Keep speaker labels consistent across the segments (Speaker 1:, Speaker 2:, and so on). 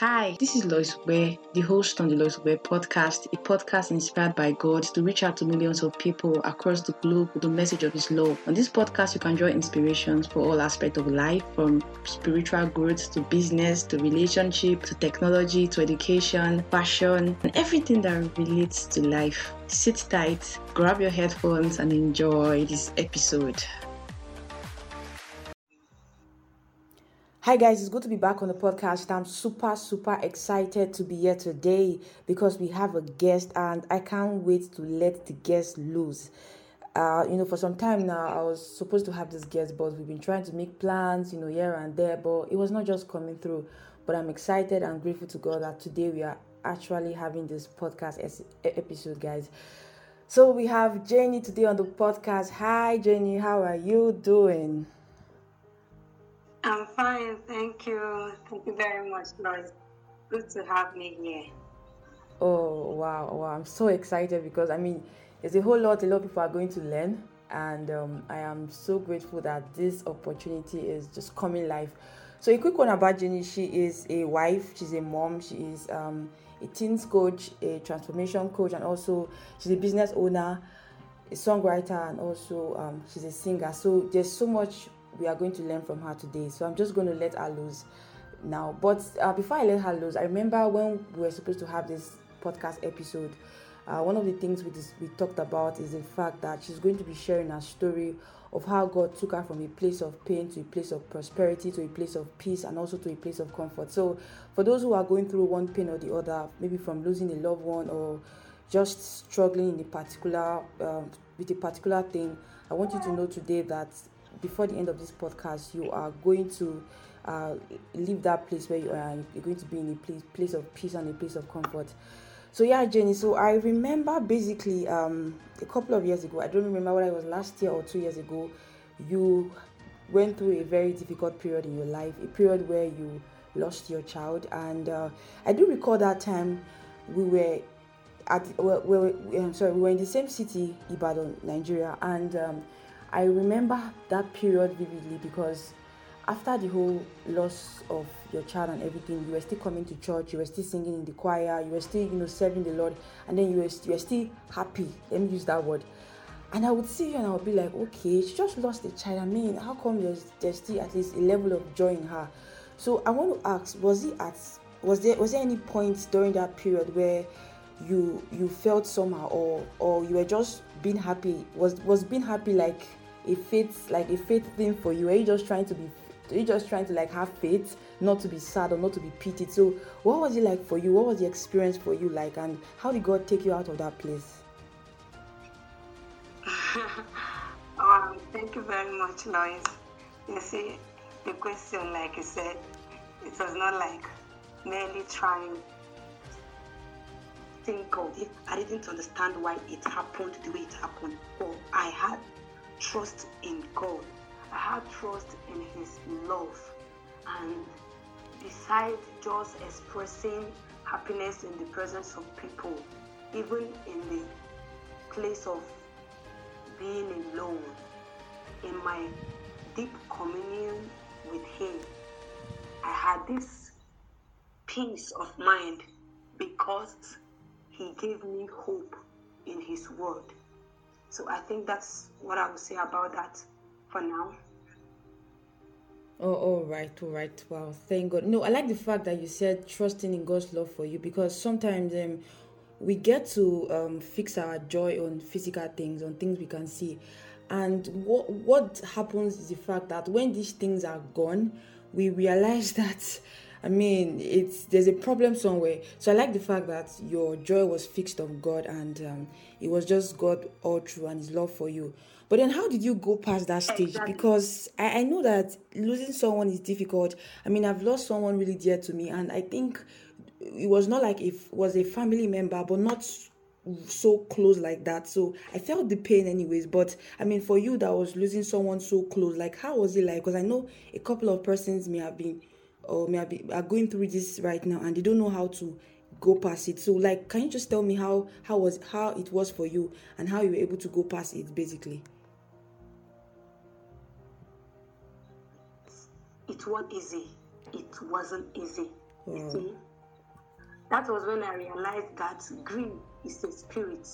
Speaker 1: Hi, this is Lois Ware, the host on the Lois Ware podcast, a podcast inspired by God to reach out to millions of people across the globe with the message of His love. On this podcast, you can draw inspirations for all aspects of life, from spiritual growth to business to relationship to technology to education, fashion, and everything that relates to life. Sit tight, grab your headphones, and enjoy this episode.
Speaker 2: Hi guys, it's good to be back on the podcast. I'm super super excited to be here today because we have a guest and I can't wait to let the guest loose. Uh, you know, for some time now, I was supposed to have this guest, but we've been trying to make plans, you know, here and there, but it was not just coming through. But I'm excited and grateful to God that today we are actually having this podcast episode, guys. So we have Jenny today on the podcast. Hi, Jenny, how are you doing?
Speaker 3: I'm fine, thank you. Thank you very much, Lois. Good to have me here.
Speaker 2: Oh wow, wow! I'm so excited because I mean, there's a whole lot. A lot of people are going to learn, and um, I am so grateful that this opportunity is just coming live. So a quick one about Jenny. She is a wife. She's a mom. She is um, a teens coach, a transformation coach, and also she's a business owner, a songwriter, and also um, she's a singer. So there's so much we are going to learn from her today. So I'm just going to let her loose now. But uh, before I let her loose, I remember when we were supposed to have this podcast episode. Uh, one of the things we, dis- we talked about is the fact that she's going to be sharing her story of how God took her from a place of pain to a place of prosperity, to a place of peace, and also to a place of comfort. So, for those who are going through one pain or the other, maybe from losing a loved one or just struggling in a particular um, with a particular thing, I want you to know today that before the end of this podcast, you are going to uh, leave that place where you are. You're going to be in a place, place of peace and a place of comfort. So yeah, Jenny. So I remember basically um, a couple of years ago. I don't remember whether it was last year or two years ago. You went through a very difficult period in your life, a period where you lost your child, and uh, I do recall that time we were at well, we I'm sorry, we were in the same city, Ibadan, Nigeria, and um, I remember that period vividly because after the whole loss of your child and everything, you were still coming to church, you were still singing in the choir, you were still, you know, serving the Lord, and then you were, you were still happy. Let me use that word. And I would see you and I would be like, okay, she just lost a child. I mean, how come there's, there's still at least a level of joy in her? So I want to ask, was it at was there was there any point during that period where you you felt somehow or or you were just being happy. Was was being happy like a faith like a faith thing for you? Are you just trying to be you just trying to like have faith not to be sad or not to be pitied? So what was it like for you? What was the experience for you like and how did god take you out of that place?
Speaker 3: Um, thank you very much lois. You see the question like you said it was not like merely trying God if I didn't understand why it happened the way it happened, or I had trust in God. I had trust in His love. And besides just expressing happiness in the presence of people, even in the place of being alone, in my deep communion with Him, I had this peace of mind because He gave me hope in His Word. So I think that's what I will say about that for now.
Speaker 2: Oh, all right, all right. Wow, thank God. No, I like the fact that you said trusting in God's love for you because sometimes um, we get to um, fix our joy on physical things, on things we can see. And what what happens is the fact that when these things are gone, we realize that I mean, it's there's a problem somewhere. So I like the fact that your joy was fixed on God and um, it was just God all through and His love for you. But then, how did you go past that stage? Because I, I know that losing someone is difficult. I mean, I've lost someone really dear to me, and I think it was not like if was a family member, but not so close like that. So I felt the pain anyways. But I mean, for you that was losing someone so close, like how was it like? Because I know a couple of persons may have been or maybe are going through this right now and they don't know how to go past it. So like can you just tell me how how was how it was for you and how you were able to go past it basically?
Speaker 3: It wasn't easy. It wasn't easy. You see? That was when I realized that grief is a spirit.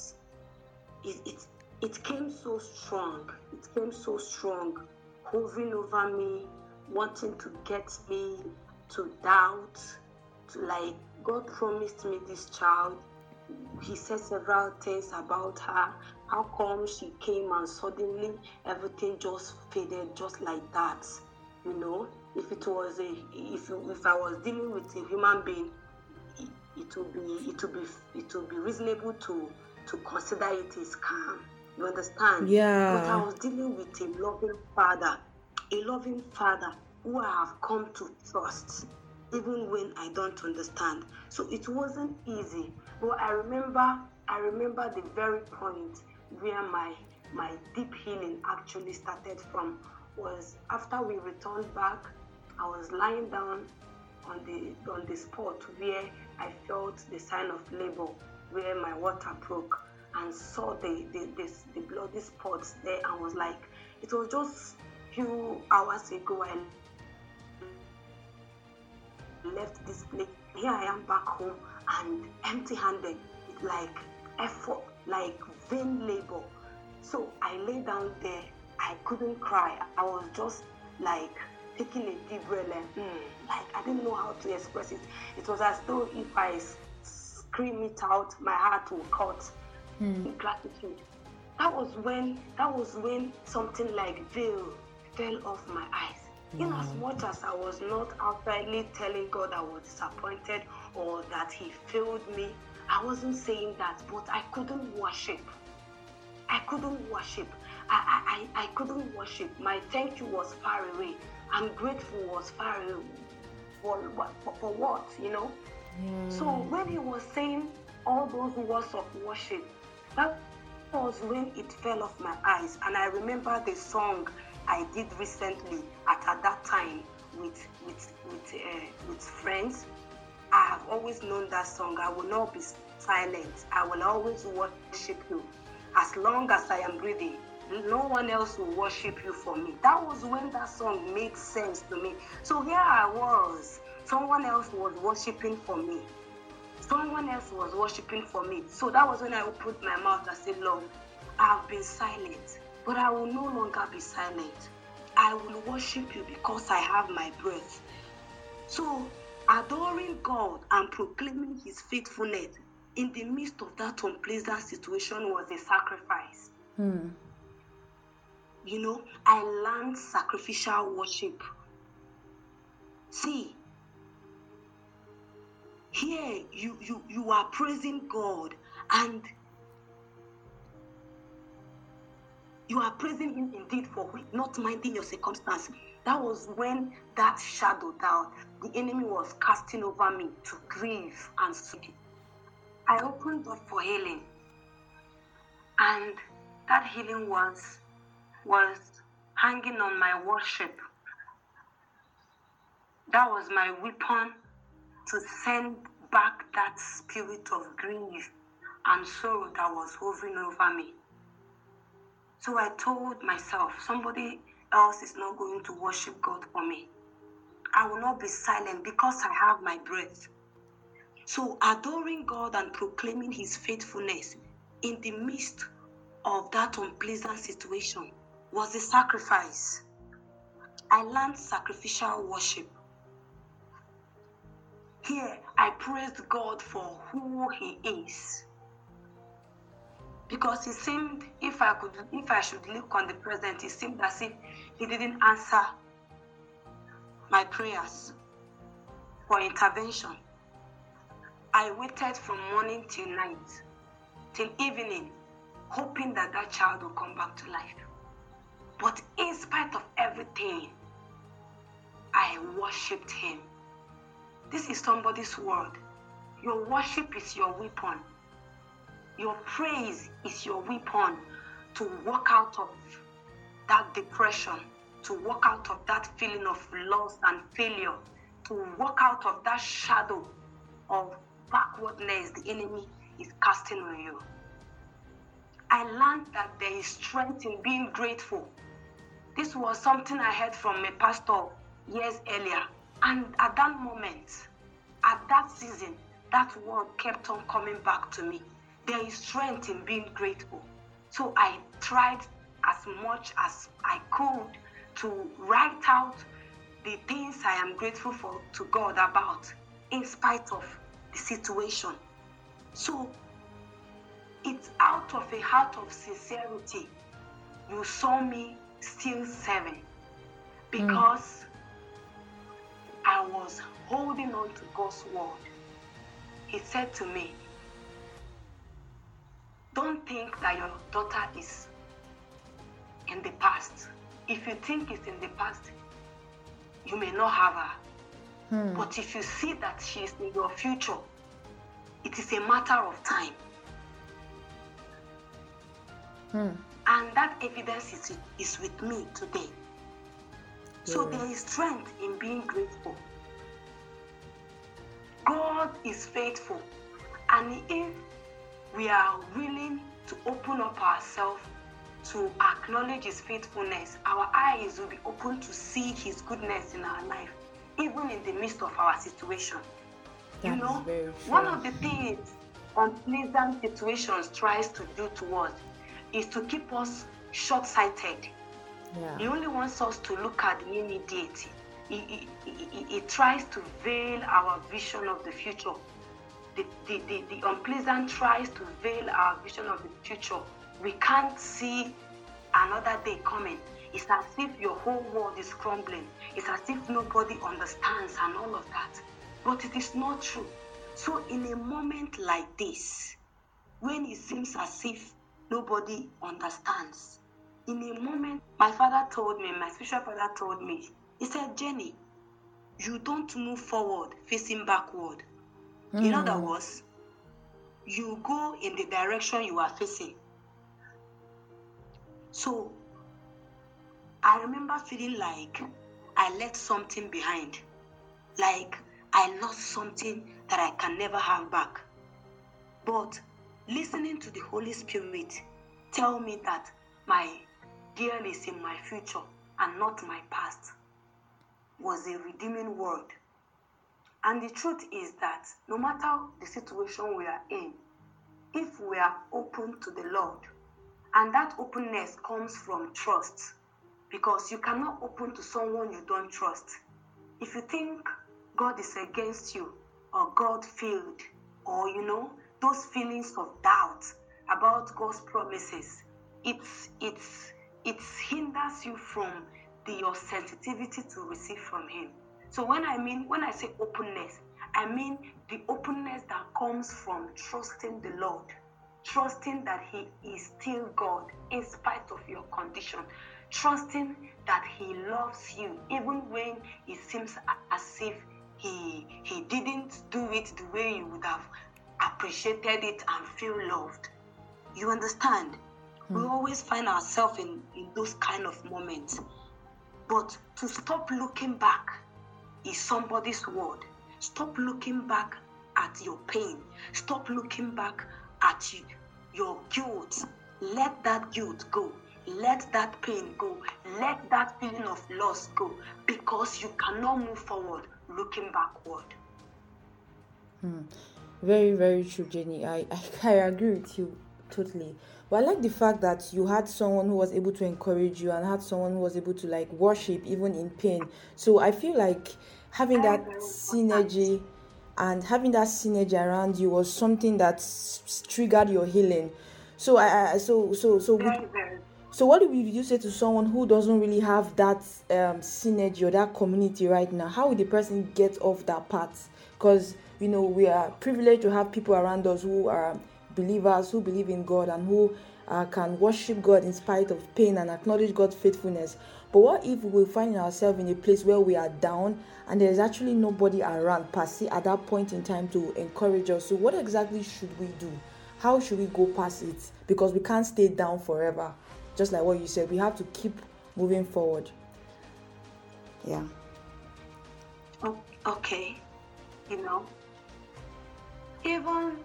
Speaker 3: It, it, it came so strong. It came so strong, hovering over me, wanting to get me to doubt, to like, God promised me this child. He said several things about her. How come she came and suddenly everything just faded just like that? You know, if it was a, if you, if I was dealing with a human being, it, it would be, it would be, it would be reasonable to to consider it as calm. You understand?
Speaker 2: Yeah.
Speaker 3: But I was dealing with a loving father, a loving father who I have come to trust, even when I don't understand. So it wasn't easy. But I remember, I remember the very point where my my deep healing actually started from was after we returned back. I was lying down on the on the spot where I felt the sign of labor, where my water broke and saw the, the, the, the bloody spots there and was like, it was just few hours ago I left this place. Here I am back home and empty handed, like effort, like vain labor. So I lay down there. I couldn't cry. I was just like taking a deep breath, like, mm, like I didn't know how to express it. It was as though if I scream it out, my heart will cut mm. gratitude. That was when that was when something like veil fell off my eyes. In as mm. much as I was not outrightly telling God I was disappointed or that He failed me, I wasn't saying that, but I couldn't worship. I couldn't worship. I, I, I couldn't worship. My thank you was far away. I'm grateful was far away. For, for, for what, you know? So mm. when he was saying all those words of worship, that was when it fell off my eyes. And I remember the song I did recently at, at that time with with with uh, with friends. I have always known that song. I will not be silent. I will always worship you. As long as I am breathing, no one else will worship you for me. That was when that song made sense to me. So here I was. Someone else was worshiping for me. Someone else was worshiping for me. So that was when I opened my mouth and said, Lord, I have been silent, but I will no longer be silent. I will worship you because I have my breath. So, adoring God and proclaiming His faithfulness in the midst of that unpleasant situation was a sacrifice.
Speaker 2: Hmm.
Speaker 3: You know, I learned sacrificial worship. See, here you you you are praising god and you are praising him indeed for not minding your circumstance. That was when that shadow down the enemy was casting over me to grieve and sleep i opened up for healing. And that healing was was hanging on my worship. That was my weapon to send back that spirit of grief and sorrow that was hovering over me. So I told myself, somebody else is not going to worship God for me. I will not be silent because I have my breath. So adoring God and proclaiming His faithfulness in the midst of that unpleasant situation was a sacrifice. I learned sacrificial worship. Here, I praised God for who He is. Because it seemed, if I could, if I should look on the present, it seemed as if He didn't answer my prayers for intervention. I waited from morning till night, till evening, hoping that that child will come back to life. But in spite of everything, I worshipped Him. This is somebody's word. Your worship is your weapon. Your praise is your weapon to walk out of that depression, to walk out of that feeling of loss and failure, to walk out of that shadow of backwardness the enemy is casting on you. I learned that there is strength in being grateful. This was something I heard from a pastor years earlier. And at that moment, at that season, that word kept on coming back to me. There is strength in being grateful. So I tried as much as I could to write out the things I am grateful for to God about in spite of the situation. So it's out of a heart of sincerity you saw me still serving because mm. I was holding on to God's word. He said to me, Don't think that your daughter is in the past. If you think it's in the past, you may not have her. Hmm. But if you see that she is in your future, it is a matter of time. Hmm. And that evidence is, is with me today. So there is strength in being grateful. God is faithful. And if we are willing to open up ourselves to acknowledge His faithfulness, our eyes will be open to see His goodness in our life, even in the midst of our situation. That you know, one of the things unpleasant situations tries to do to us is to keep us short sighted. Yeah. He only wants us to look at the immediate. He, he, he, he, tries to veil our vision of the future. The, the, the, the unpleasant tries to veil our vision of the future we can't see another day coming. It's as if your whole world is crumbling. It's as if nobody understands and all of that. But it is not true. So, in a moment like this, when it seems as if nobody understands, in a moment, my father told me, my spiritual father told me, he said, Jenny, you don't move forward facing backward. Mm. In other words, you go in the direction you are facing. So I remember feeling like I left something behind, like I lost something that I can never have back. But listening to the Holy Spirit tell me that my dear is in my future and not my past was a redeeming word. And the truth is that no matter the situation we are in, if we are open to the Lord, and that openness comes from trust because you cannot open to someone you don't trust. If you think God is against you or God failed, or you know, those feelings of doubt about God's promises, it's it's it hinders you from the, your sensitivity to receive from Him. So when I mean when I say openness, I mean the openness that comes from trusting the Lord trusting that He is still God in spite of your condition, trusting that He loves you even when it seems as if He He didn't do it the way you would have appreciated it and feel loved. You understand? We hmm. always find ourselves in, in those kind of moments. But to stop looking back is somebody's word. Stop looking back at your pain. Stop looking back at you, your guilt. Let that guilt go. Let that pain go. Let that feeling of loss go because you cannot move forward looking backward.
Speaker 2: Hmm. Very, very true, Jenny. I, I, I agree with you totally. But I like the fact that you had someone who was able to encourage you and had someone who was able to like worship even in pain. So I feel like having that synergy and having that synergy around you was something that triggered your healing. So i, I so so so so what would you say to someone who doesn't really have that um, synergy or that community right now? How would the person get off that path? Because you know we are privileged to have people around us who are believers who believe in god and who uh, can worship god in spite of pain and acknowledge god's faithfulness but what if we find ourselves in a place where we are down and there's actually nobody around se at that point in time to encourage us? So, what exactly should we do? How should we go past it? Because we can't stay down forever. Just like what you said, we have to keep moving forward. Yeah.
Speaker 3: Okay. You know, even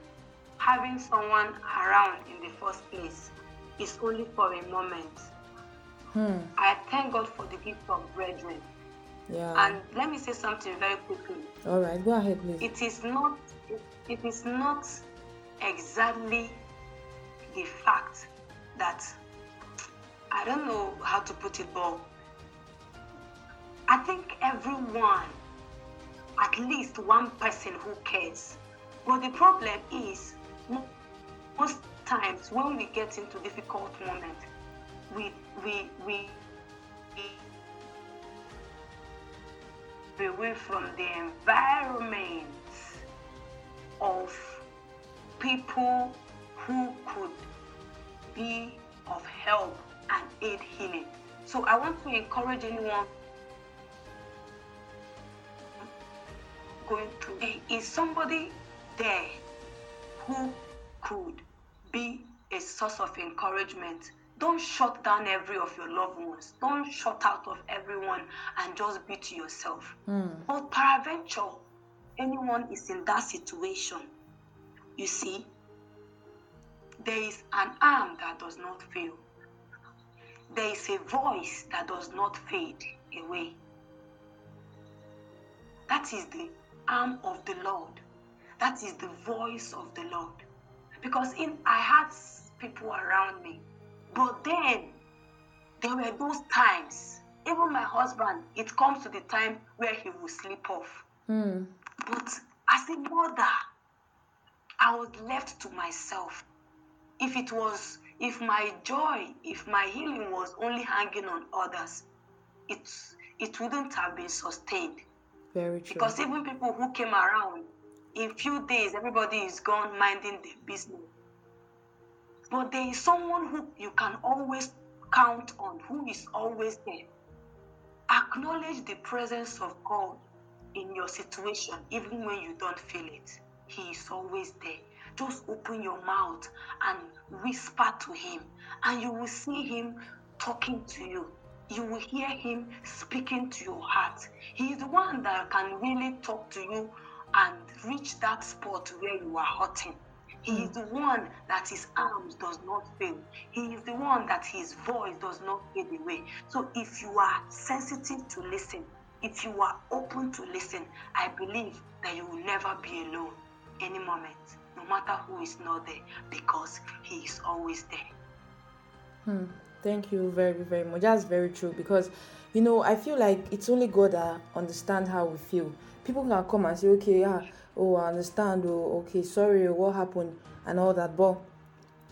Speaker 3: having someone around in the first place is only for a moment Hmm. I thank God for the gift of brethren. Yeah. And let me say something very quickly.
Speaker 2: All right, go ahead, please.
Speaker 3: It is not it, it is not exactly the fact that I don't know how to put it, but I think everyone, at least one person who cares. But the problem is, most times when we get into difficult moments, we we we away from the environment of people who could be of help and aid healing. So I want to encourage anyone going through. Is somebody there who could be a source of encouragement? Don't shut down every of your loved ones. Don't shut out of everyone and just be to yourself.
Speaker 2: Mm.
Speaker 3: But peradventure, anyone is in that situation, you see, there is an arm that does not fail. There is a voice that does not fade away. That is the arm of the Lord. That is the voice of the Lord. Because in I had people around me, but then there were those times. Even my husband, it comes to the time where he will sleep off.
Speaker 2: Hmm.
Speaker 3: But as a mother, I was left to myself. If it was, if my joy, if my healing was only hanging on others, it it wouldn't have been sustained.
Speaker 2: Very true.
Speaker 3: Because even people who came around, in few days, everybody is gone minding their business. But there is someone who you can always count on, who is always there. Acknowledge the presence of God in your situation, even when you don't feel it. He is always there. Just open your mouth and whisper to Him, and you will see Him talking to you. You will hear Him speaking to your heart. He is the one that can really talk to you and reach that spot where you are hurting. He is the one that his arms does not fail. He is the one that his voice does not fade away. So if you are sensitive to listen, if you are open to listen, I believe that you will never be alone any moment, no matter who is not there, because he is always there.
Speaker 2: Hmm. Thank you very, very much. That's very true because, you know, I feel like it's only God that understands how we feel. People can come and say, okay, yeah, oh, I understand, oh, okay, sorry, oh, what happened, and all that. But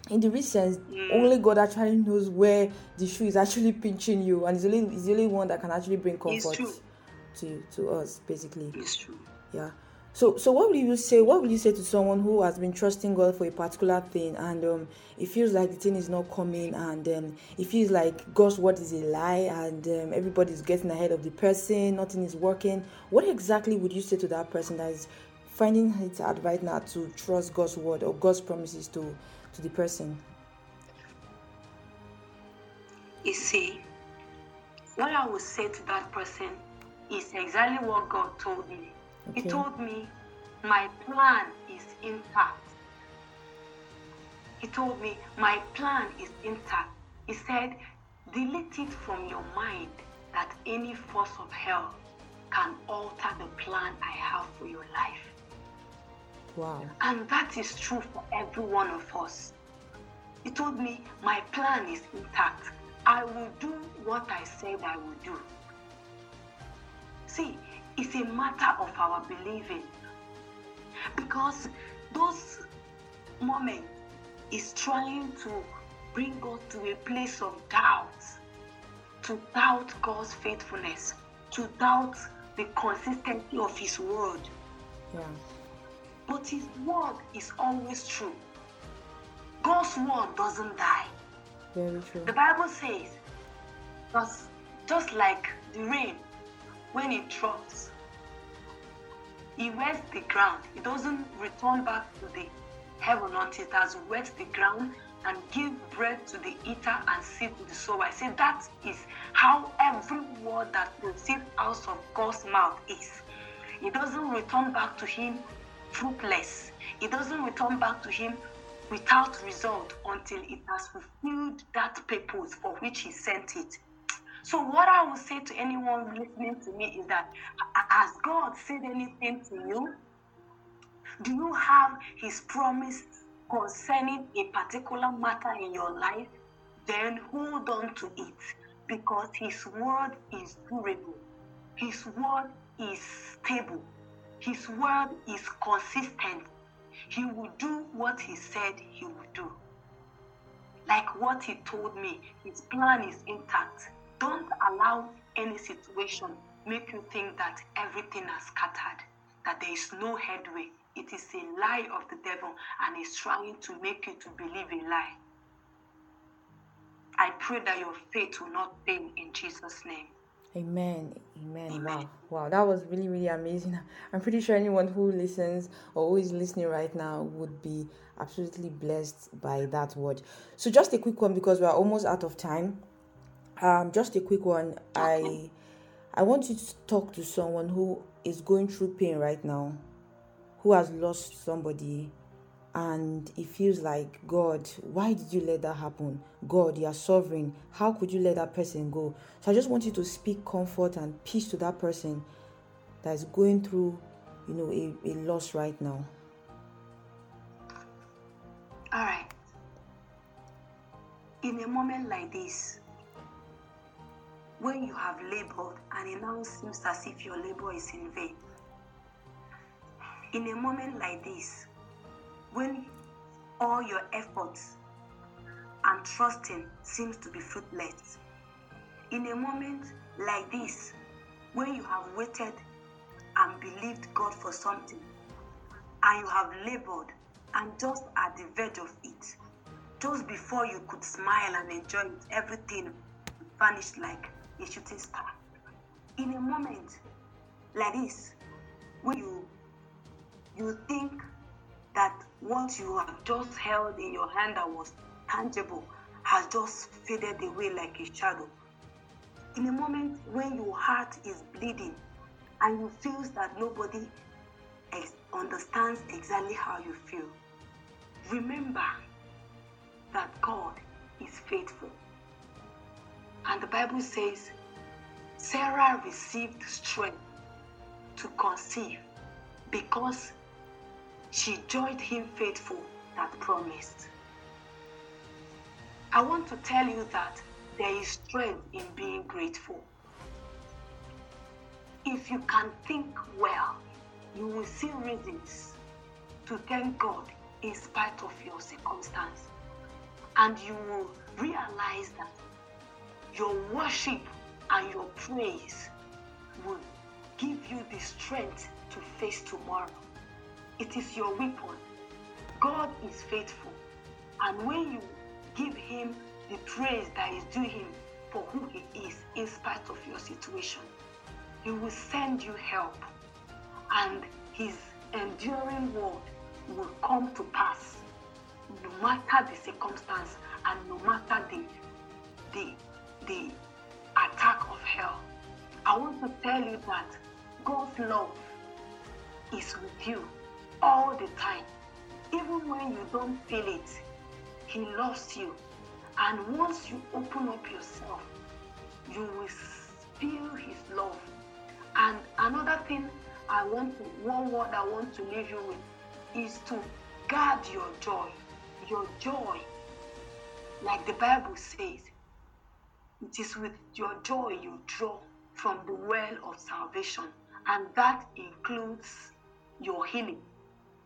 Speaker 2: in the recent, mm. only God actually knows where the shoe is actually pinching you, and the only, he's the only one that can actually bring comfort to to us, basically.
Speaker 3: It's true.
Speaker 2: Yeah. So, so what will you say? What will you say to someone who has been trusting God for a particular thing, and um, it feels like the thing is not coming, and um, it feels like God's word is a lie, and um, everybody's getting ahead of the person, nothing is working. What exactly would you say to that person that is finding it hard right now to trust God's word or God's promises to to the person?
Speaker 3: You see, what I would say to that person is exactly what God told me.
Speaker 2: Okay.
Speaker 3: He told me my plan is intact. He told me my plan is intact. He said, delete it from your mind that any force of hell can alter the plan I have for your life.
Speaker 2: Wow.
Speaker 3: And that is true for every one of us. He told me, My plan is intact. I will do what I said I will do. See, it's a matter of our believing. Because those moments is trying to bring us to a place of doubt, to doubt God's faithfulness, to doubt the consistency of His word.
Speaker 2: Yeah.
Speaker 3: But His word is always true. God's word doesn't die.
Speaker 2: Very true.
Speaker 3: The Bible says, just, just like the rain, when it drops, it wets the ground. It doesn't return back to the heaven until it has wet the ground and give bread to the eater and seed to the sower. I say that is how every word that proceeds out of God's mouth is. It doesn't return back to Him fruitless. It doesn't return back to Him without result until it has fulfilled that purpose for which He sent it. So, what I will say to anyone listening to me is that has God said anything to you? Do you have His promise concerning a particular matter in your life? Then hold on to it because His word is durable, His word is stable, His word is consistent. He will do what He said He would do. Like what He told me, His plan is intact. Don't allow any situation make you think that everything has scattered, that there is no headway. It is a lie of the devil and is trying to make you to believe a lie. I pray that your faith will not fail in Jesus' name.
Speaker 2: Amen. Amen. Amen. Wow. Wow. That was really, really amazing. I'm pretty sure anyone who listens or who is listening right now would be absolutely blessed by that word. So just a quick one because we're almost out of time. Um, just a quick one. I I want you to talk to someone who is going through pain right now, who has lost somebody, and it feels like, God, why did you let that happen? God, you are sovereign. How could you let that person go? So I just want you to speak comfort and peace to that person that is going through, you know, a, a loss right now.
Speaker 3: All right. In a moment like this, when you have labored and it now seems as if your labor is in vain. In a moment like this, when all your efforts and trusting seems to be fruitless, in a moment like this, when you have waited and believed God for something, and you have labored and just at the verge of it, just before you could smile and enjoy it, everything vanished like a shooting star. In a moment like this, when you you think that what you have just held in your hand that was tangible has just faded away like a shadow. In a moment when your heart is bleeding and you feel that nobody understands exactly how you feel, remember that God is faithful. And the Bible says Sarah received strength to conceive because she joined him faithful that promised. I want to tell you that there is strength in being grateful. If you can think well, you will see reasons to thank God in spite of your circumstance. And you will realize that your worship and your praise will give you the strength to face tomorrow. It is your weapon. God is faithful. And when you give Him the praise that is due Him for who He is, in spite of your situation, He will send you help. And His enduring word will come to pass no matter the circumstance and no matter the, the the attack of hell. I want to tell you that God's love is with you all the time. Even when you don't feel it, He loves you. And once you open up yourself, you will feel His love. And another thing I want to, one word I want to leave you with is to guard your joy. Your joy, like the Bible says, it is with your joy you draw from the well of salvation, and that includes your healing,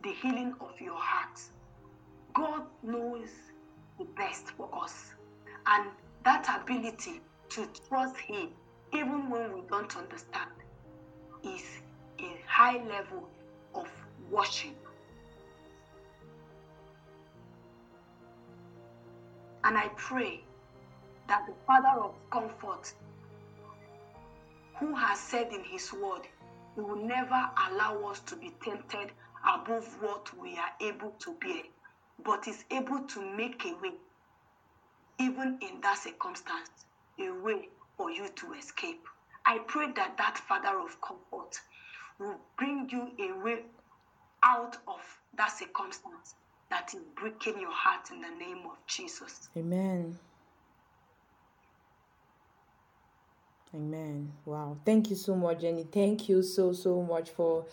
Speaker 3: the healing of your heart. God knows the best for us, and that ability to trust Him, even when we don't understand, is a high level of worship. And I pray that the Father of comfort, who has said in His word, He will never allow us to be tempted above what we are able to bear, but is able to make a way, even in that circumstance, a way for you to escape. I pray that that Father of comfort will bring you a way out of that circumstance that is breaking your heart in the name of Jesus.
Speaker 2: Amen. Amen. Wow. Thank you so much, Jenny. Thank you so, so much for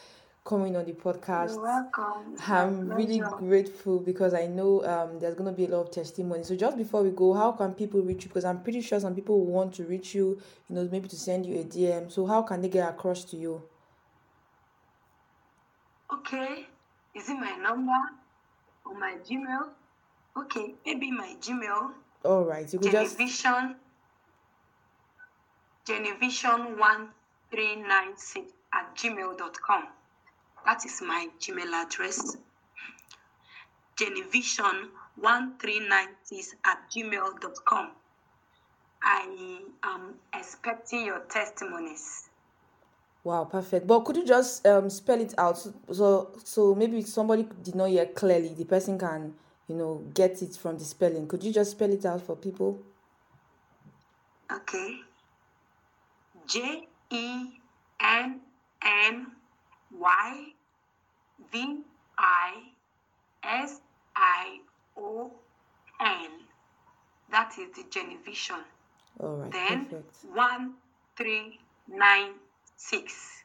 Speaker 2: coming on the podcast.
Speaker 3: You're welcome.
Speaker 2: I'm really grateful because I know um, there's going to be a lot of testimony. So just before we go, how can people reach you? Because I'm pretty sure some people want to reach you, you know, maybe to send you a DM. So how can they get across to you?
Speaker 3: Okay. Is it my number or my Gmail? Okay, maybe my Gmail.
Speaker 2: All right. You could just
Speaker 3: Jennyvision. Jennyvision1396 at gmail.com. That is my Gmail address. Jennyvision1396 at gmail.com. I am expecting your testimonies.
Speaker 2: Wow, perfect. But could you just um, spell it out so, so so maybe somebody did not hear clearly, the person can you know get it from the spelling. Could you just spell it out for people?
Speaker 3: Okay. J E N N Y V I S I O N. That is the Jennyvision.
Speaker 2: All right,
Speaker 3: Then
Speaker 2: perfect.
Speaker 3: one three nine six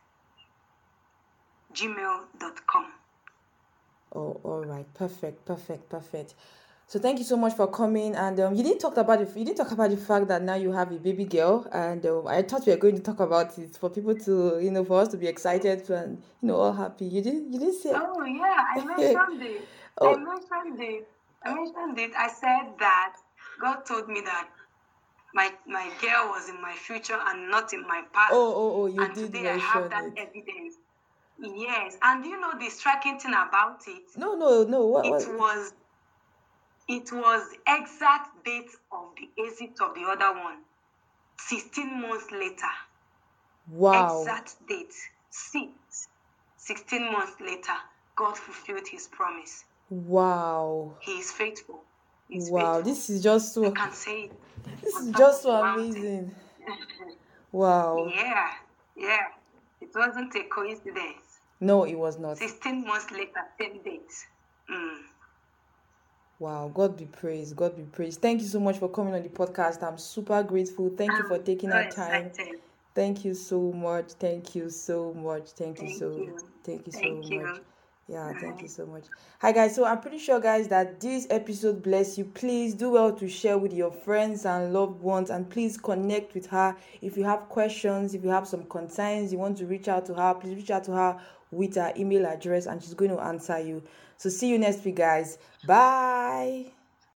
Speaker 3: gmail.com.
Speaker 2: Oh, all right, perfect, perfect, perfect. So thank you so much for coming. And um, you didn't talk about the you didn't talk about the fact that now you have a baby girl, and um, I thought we were going to talk about it for people to you know for us to be excited and you know all happy. You didn't you didn't say
Speaker 3: Oh yeah, I mentioned it.
Speaker 2: Oh.
Speaker 3: I mentioned it. I mentioned it. I said that God told me that my my girl was in my future and not in my past.
Speaker 2: oh oh oh you
Speaker 3: and
Speaker 2: did
Speaker 3: today I have that
Speaker 2: it.
Speaker 3: evidence. Yes, and you know the striking thing about it?
Speaker 2: No no no what,
Speaker 3: It
Speaker 2: what
Speaker 3: was it was exact date of the exit of the other one. 16 months later.
Speaker 2: wow
Speaker 3: Exact date. Six. 16 months later, God fulfilled his promise.
Speaker 2: wow
Speaker 3: He is faithful. He's
Speaker 2: wow
Speaker 3: faithful.
Speaker 2: this is just
Speaker 3: I
Speaker 2: so
Speaker 3: can say it.
Speaker 2: this is just so amazing wow
Speaker 3: yeah, yeah. It wasn't a coincidence.
Speaker 2: no it was not
Speaker 3: 16 months later, same date. Mm.
Speaker 2: Wow, God be praised. God be praised. Thank you so much for coming on the podcast. I'm super grateful. Thank you for taking
Speaker 3: so
Speaker 2: our time.
Speaker 3: excited.
Speaker 2: Thank you so much. Thank you so much. Thank you
Speaker 3: Thank
Speaker 2: so
Speaker 3: you.
Speaker 2: thank you so
Speaker 3: Thank you.
Speaker 2: much. Yeah, thank you so much. Hi guys, so I'm pretty sure guys that this episode bless you. Please do well to share with your friends and loved ones and please connect with her. If you have questions, if you have some concerns, you want to reach out to her, please reach out to her with her email address and she's going to answer you. So see you next week guys. Bye.